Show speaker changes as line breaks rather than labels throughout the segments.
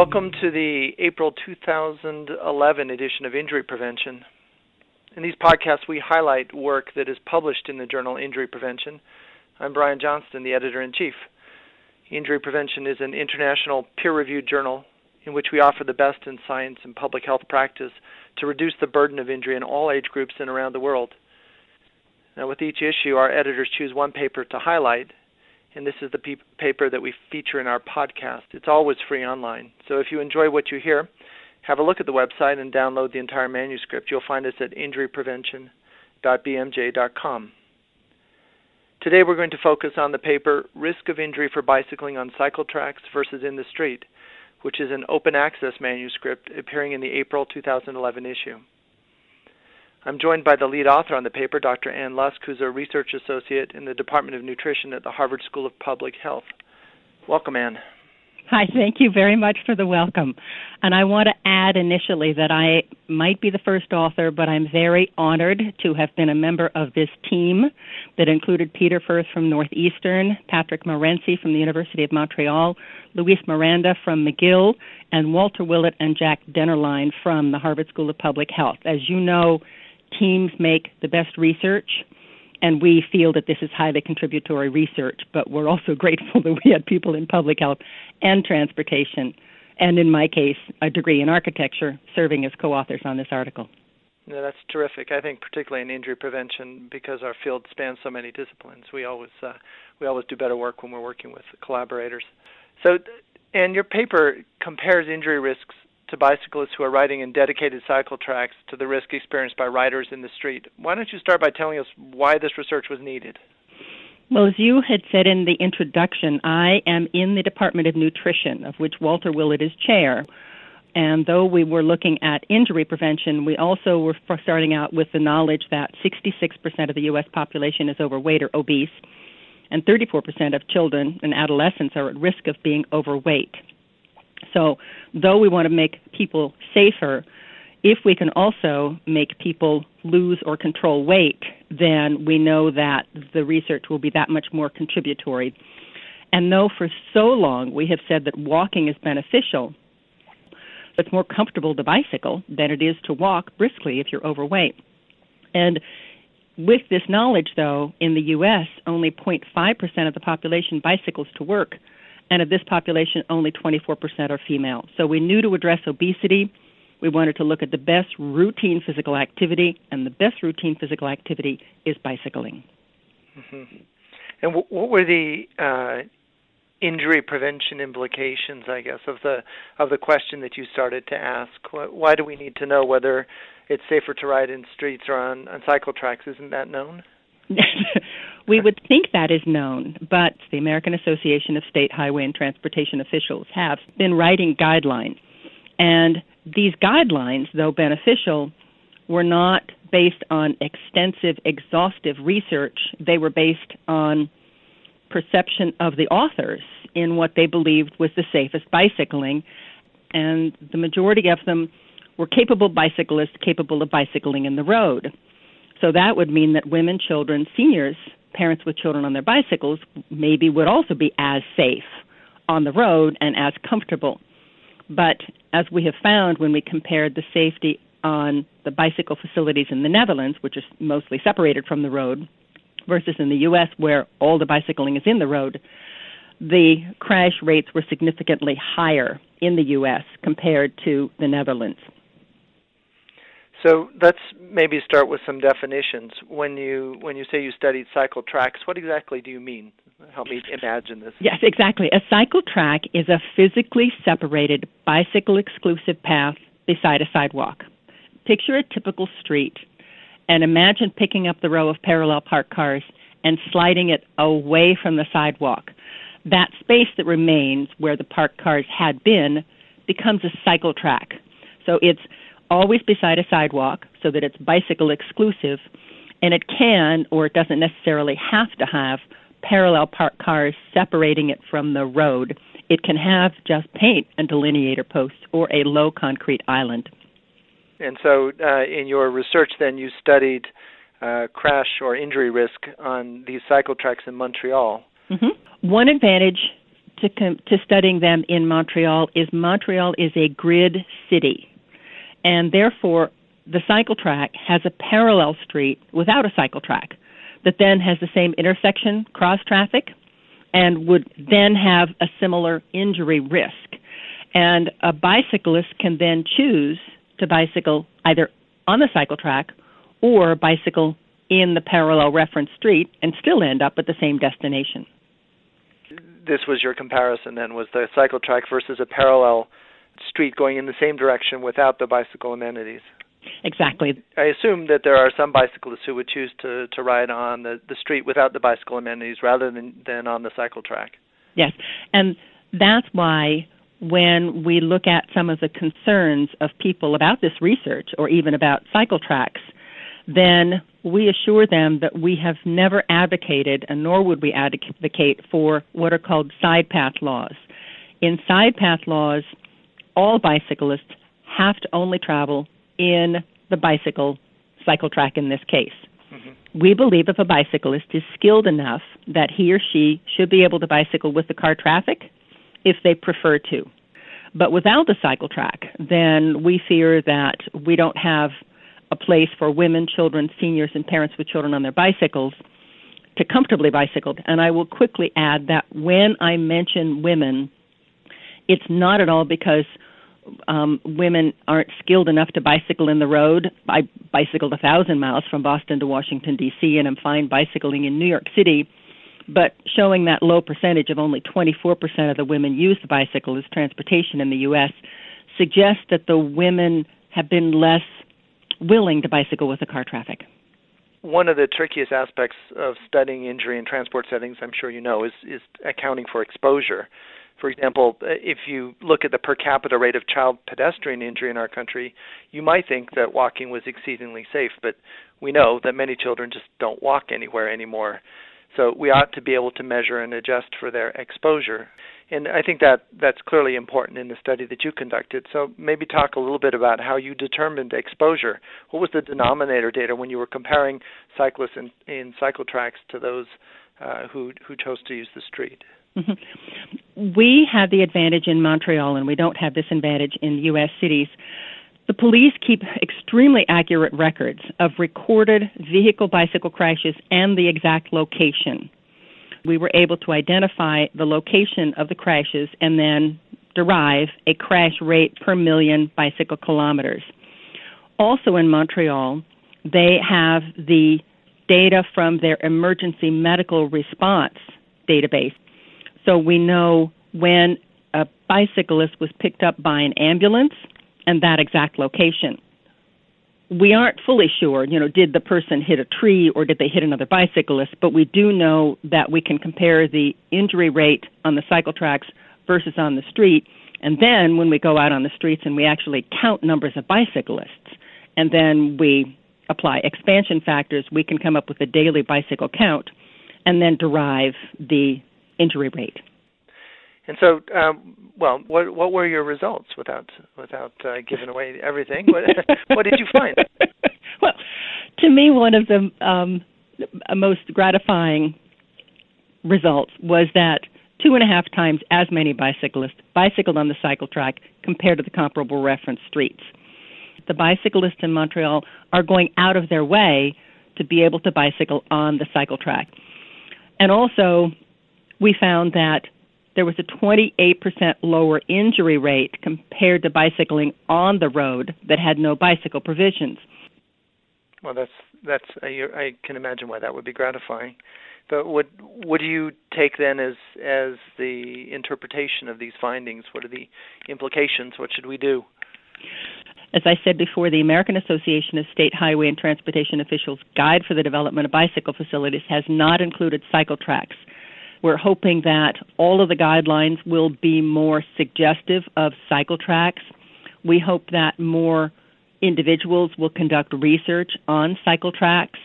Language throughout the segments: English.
Welcome to the April 2011 edition of Injury Prevention. In these podcasts, we highlight work that is published in the journal Injury Prevention. I'm Brian Johnston, the editor in chief. Injury Prevention is an international peer reviewed journal in which we offer the best in science and public health practice to reduce the burden of injury in all age groups and around the world. Now, with each issue, our editors choose one paper to highlight and this is the pe- paper that we feature in our podcast. It's always free online. So if you enjoy what you hear, have a look at the website and download the entire manuscript. You'll find us at injuryprevention.bmj.com. Today we're going to focus on the paper Risk of Injury for Bicycling on Cycle Tracks versus in the Street, which is an open access manuscript appearing in the April 2011 issue. I'm joined by the lead author on the paper, Dr. Ann Lusk, who's a research associate in the Department of Nutrition at the Harvard School of Public Health. Welcome, Ann.
Hi, thank you very much for the welcome. And I want to add initially that I might be the first author, but I'm very honored to have been a member of this team that included Peter Furth from Northeastern, Patrick Morency from the University of Montreal, Luis Miranda from McGill, and Walter Willett and Jack Dennerlein from the Harvard School of Public Health. As you know, teams make the best research, and we feel that this is highly contributory research, but we're also grateful that we had people in public health and transportation, and in my case, a degree in architecture serving as co authors on this article.
Yeah, that's terrific. I think particularly in injury prevention because our field spans so many disciplines. We always uh, we always do better work when we're working with collaborators. So, and your paper compares injury risks to bicyclists who are riding in dedicated cycle tracks to the risk experienced by riders in the street. Why don't you start by telling us why this research was needed?
Well, as you had said in the introduction, I am in the Department of Nutrition, of which Walter Willett is chair. And though we were looking at injury prevention, we also were starting out with the knowledge that 66% of the U.S. population is overweight or obese, and 34% of children and adolescents are at risk of being overweight. So, though we want to make people safer, if we can also make people lose or control weight, then we know that the research will be that much more contributory. And though for so long we have said that walking is beneficial, it's more comfortable to bicycle than it is to walk briskly if you're overweight. And with this knowledge, though, in the U.S., only 0.5% of the population bicycles to work and of this population, only 24% are female. So we knew to address obesity, we wanted to look at the best routine physical activity, and the best routine physical activity is bicycling.
Mm-hmm. And w- what were the uh, injury prevention implications, I guess, of the of the question that you started to ask? Why do we need to know whether it's safer to ride in streets or on, on cycle tracks? Isn't that known?
we would think that is known, but the American Association of State Highway and Transportation Officials have been writing guidelines. And these guidelines, though beneficial, were not based on extensive, exhaustive research. They were based on perception of the authors in what they believed was the safest bicycling. And the majority of them were capable bicyclists capable of bicycling in the road. So that would mean that women, children, seniors, parents with children on their bicycles maybe would also be as safe on the road and as comfortable. But as we have found when we compared the safety on the bicycle facilities in the Netherlands, which is mostly separated from the road, versus in the U.S., where all the bicycling is in the road, the crash rates were significantly higher in the U.S. compared to the Netherlands.
So let's maybe start with some definitions. When you when you say you studied cycle tracks, what exactly do you mean? Help me imagine this.
Yes, exactly. A cycle track is a physically separated bicycle exclusive path beside a sidewalk. Picture a typical street and imagine picking up the row of parallel parked cars and sliding it away from the sidewalk. That space that remains where the parked cars had been becomes a cycle track. So it's always beside a sidewalk so that it's bicycle exclusive, and it can or it doesn't necessarily have to have parallel parked cars separating it from the road. It can have just paint and delineator posts or a low concrete island.
And so, uh, in your research, then you studied uh, crash or injury risk on these cycle tracks in Montreal.
Mm-hmm. One advantage to com- to studying them in Montreal is Montreal is a grid city, and therefore the cycle track has a parallel street without a cycle track that then has the same intersection cross traffic and would then have a similar injury risk. And a bicyclist can then choose to bicycle either on the cycle track or bicycle in the parallel reference street and still end up at the same destination.
This was your comparison then was the cycle track versus a parallel street going in the same direction without the bicycle amenities.
Exactly.
I assume that there are some bicyclists who would choose to, to ride on the, the street without the bicycle amenities rather than, than on the cycle track.
Yes. And that's why when we look at some of the concerns of people about this research or even about cycle tracks, then we assure them that we have never advocated, and nor would we advocate for what are called side path laws. In side path laws, all bicyclists have to only travel in the bicycle cycle track in this case. Mm-hmm. We believe if a bicyclist is skilled enough that he or she should be able to bicycle with the car traffic if they prefer to. But without the cycle track, then we fear that we don't have a place for women, children, seniors, and parents with children on their bicycles to comfortably bicycle. And I will quickly add that when I mention women, it's not at all because um, women aren't skilled enough to bicycle in the road. I bicycled a thousand miles from Boston to Washington D.C. and I'm fine bicycling in New York City. But showing that low percentage of only 24% of the women use the bicycle as transportation in the U.S. suggests that the women have been less willing to bicycle with the car traffic.
One of the trickiest aspects of studying injury in transport settings, I'm sure you know, is, is accounting for exposure. For example, if you look at the per capita rate of child pedestrian injury in our country, you might think that walking was exceedingly safe, but we know that many children just don't walk anywhere anymore. So we ought to be able to measure and adjust for their exposure. And I think that that's clearly important in the study that you conducted. So maybe talk a little bit about how you determined exposure. What was the denominator data when you were comparing cyclists in, in cycle tracks to those uh, who who chose to use the street?
Mm-hmm. We have the advantage in Montreal, and we don't have this advantage in U.S. cities. The police keep extremely accurate records of recorded vehicle bicycle crashes and the exact location. We were able to identify the location of the crashes and then derive a crash rate per million bicycle kilometers. Also in Montreal, they have the data from their emergency medical response database. So we know when a bicyclist was picked up by an ambulance and that exact location. We aren't fully sure, you know, did the person hit a tree or did they hit another bicyclist, but we do know that we can compare the injury rate on the cycle tracks versus on the street. And then when we go out on the streets and we actually count numbers of bicyclists, and then we apply expansion factors, we can come up with a daily bicycle count and then derive the injury rate.
And so, um, well, what what were your results without without uh, giving away everything? What, what did you find?
well, to me, one of the um, most gratifying results was that two and a half times as many bicyclists bicycled on the cycle track compared to the comparable reference streets. The bicyclists in Montreal are going out of their way to be able to bicycle on the cycle track. And also, we found that there was a 28% lower injury rate compared to bicycling on the road that had no bicycle provisions.
Well, that's that's I, I can imagine why that would be gratifying. But what what do you take then as as the interpretation of these findings? What are the implications? What should we do?
As I said before, the American Association of State Highway and Transportation Officials Guide for the Development of Bicycle Facilities has not included cycle tracks. We're hoping that all of the guidelines will be more suggestive of cycle tracks. We hope that more individuals will conduct research on cycle tracks.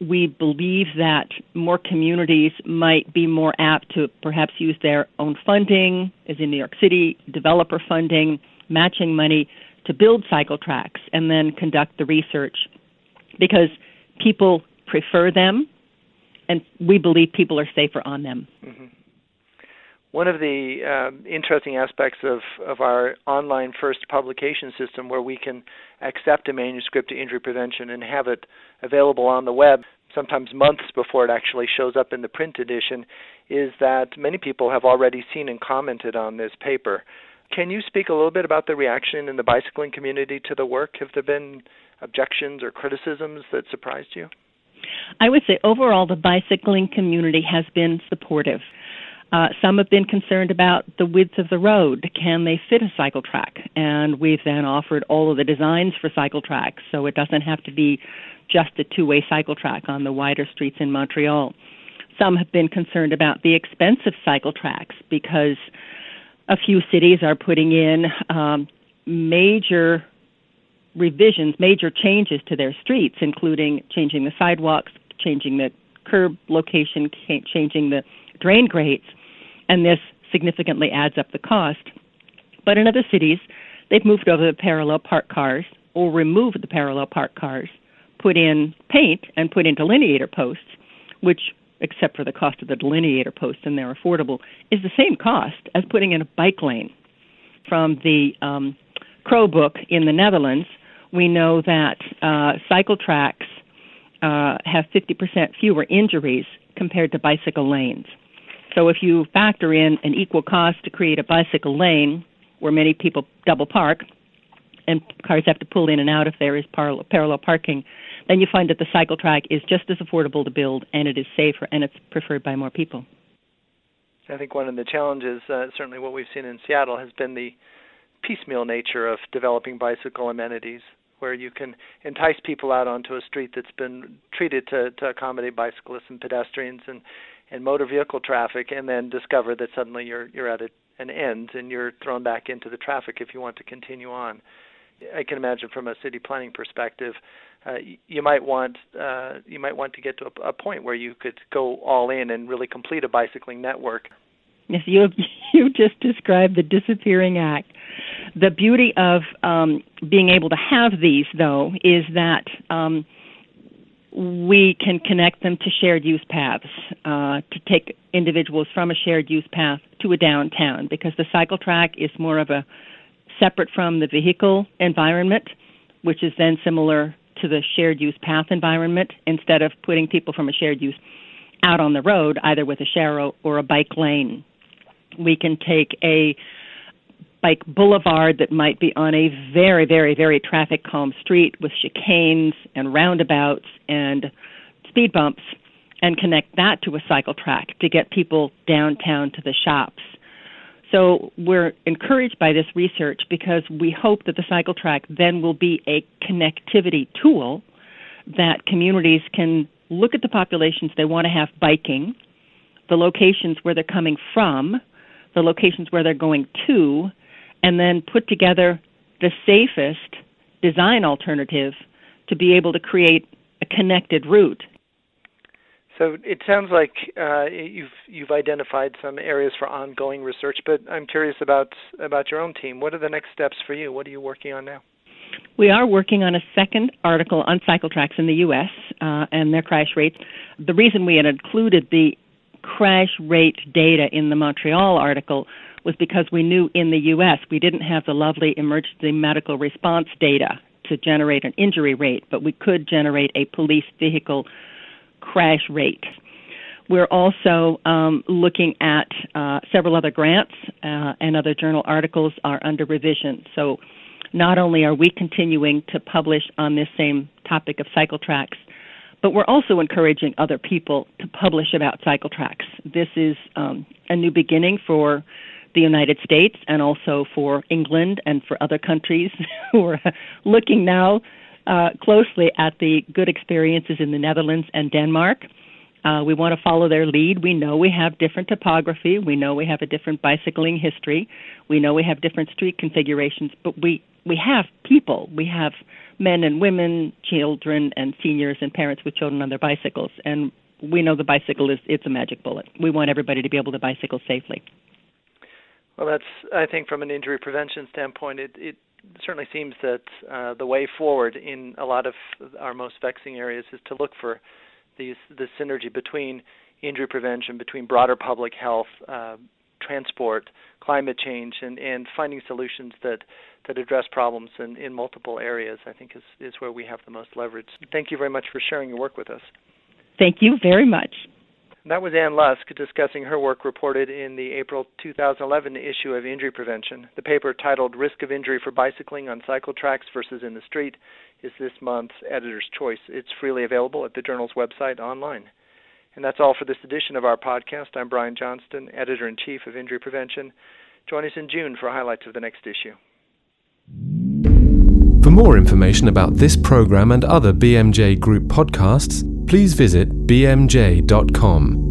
We believe that more communities might be more apt to perhaps use their own funding, as in New York City, developer funding, matching money to build cycle tracks and then conduct the research because people prefer them and we believe people are safer on them.
Mm-hmm. One of the um, interesting aspects of, of our online first publication system, where we can accept a manuscript to injury prevention and have it available on the web, sometimes months before it actually shows up in the print edition, is that many people have already seen and commented on this paper. Can you speak a little bit about the reaction in the bicycling community to the work? Have there been objections or criticisms that surprised you?
I would say overall the bicycling community has been supportive. Uh, some have been concerned about the width of the road. Can they fit a cycle track? And we've then offered all of the designs for cycle tracks so it doesn't have to be just a two way cycle track on the wider streets in Montreal. Some have been concerned about the expense of cycle tracks because a few cities are putting in um, major revisions, major changes to their streets, including changing the sidewalks, changing the curb location, changing the drain grates, and this significantly adds up the cost. But in other cities, they've moved over the parallel park cars or removed the parallel park cars, put in paint, and put in delineator posts, which, except for the cost of the delineator posts and they're affordable, is the same cost as putting in a bike lane. From the um, CROW book in the Netherlands, we know that uh, cycle tracks uh, have 50% fewer injuries compared to bicycle lanes. So if you factor in an equal cost to create a bicycle lane where many people double park and cars have to pull in and out if there is parallel, parking, then you find that the cycle track is just as affordable to build and it is safer and it's preferred by more people.
I think one of the challenges, uh, certainly what we've seen in Seattle, has been the piecemeal nature of developing bicycle amenities, where you can entice people out onto a street that's been treated to, to accommodate bicyclists and pedestrians and, and motor vehicle traffic, and then discover that suddenly you're you're at a, an end and you're thrown back into the traffic if you want to continue on. I can imagine from a city planning perspective, uh, you might want uh, you might want to get to a, a point where you could go all in and really complete a bicycling network.
Yes, you you just described the disappearing act. The beauty of um, being able to have these, though, is that um, we can connect them to shared use paths uh, to take individuals from a shared use path to a downtown because the cycle track is more of a separate from the vehicle environment, which is then similar to the shared use path environment instead of putting people from a shared use out on the road either with a share or a bike lane. We can take a bike boulevard that might be on a very, very, very traffic calm street with chicanes and roundabouts and speed bumps and connect that to a cycle track to get people downtown to the shops. So we're encouraged by this research because we hope that the cycle track then will be a connectivity tool that communities can look at the populations they want to have biking, the locations where they're coming from, the locations where they're going to, and then put together the safest design alternative to be able to create a connected route
so it sounds like uh, you've you've identified some areas for ongoing research, but I'm curious about about your own team. What are the next steps for you? What are you working on now?
We are working on a second article on cycle tracks in the U.S. Uh, and their crash rates. The reason we had included the crash rate data in the Montreal article was because we knew in the U.S. we didn't have the lovely emergency medical response data to generate an injury rate, but we could generate a police vehicle crash rate. We're also um, looking at uh, several other grants uh, and other journal articles are under revision. So not only are we continuing to publish on this same topic of cycle tracks, but we're also encouraging other people to publish about cycle tracks. This is um, a new beginning for the United States and also for England and for other countries who are looking now uh, closely at the good experiences in the Netherlands and Denmark. Uh, we want to follow their lead. We know we have different topography. We know we have a different bicycling history. We know we have different street configurations, but we we have people. We have men and women, children and seniors and parents with children on their bicycles, and we know the bicycle is it's a magic bullet. We want everybody to be able to bicycle safely.
Well, that's I think from an injury prevention standpoint, it it certainly seems that uh, the way forward in a lot of our most vexing areas is to look for these the synergy between injury prevention, between broader public health, uh, transport, climate change, and, and finding solutions that, that address problems in, in multiple areas, I think is, is where we have the most leverage. Thank you very much for sharing your work with us.
Thank you very much.
That was Ann Lusk discussing her work reported in the April 2011 issue of Injury Prevention. The paper titled Risk of Injury for Bicycling on Cycle Tracks versus in the Street is this month's editor's choice. It's freely available at the journal's website online. And that's all for this edition of our podcast. I'm Brian Johnston, editor in chief of Injury Prevention. Join us in June for highlights of the next issue.
For more information about this program and other BMJ Group podcasts, please visit bmj.com.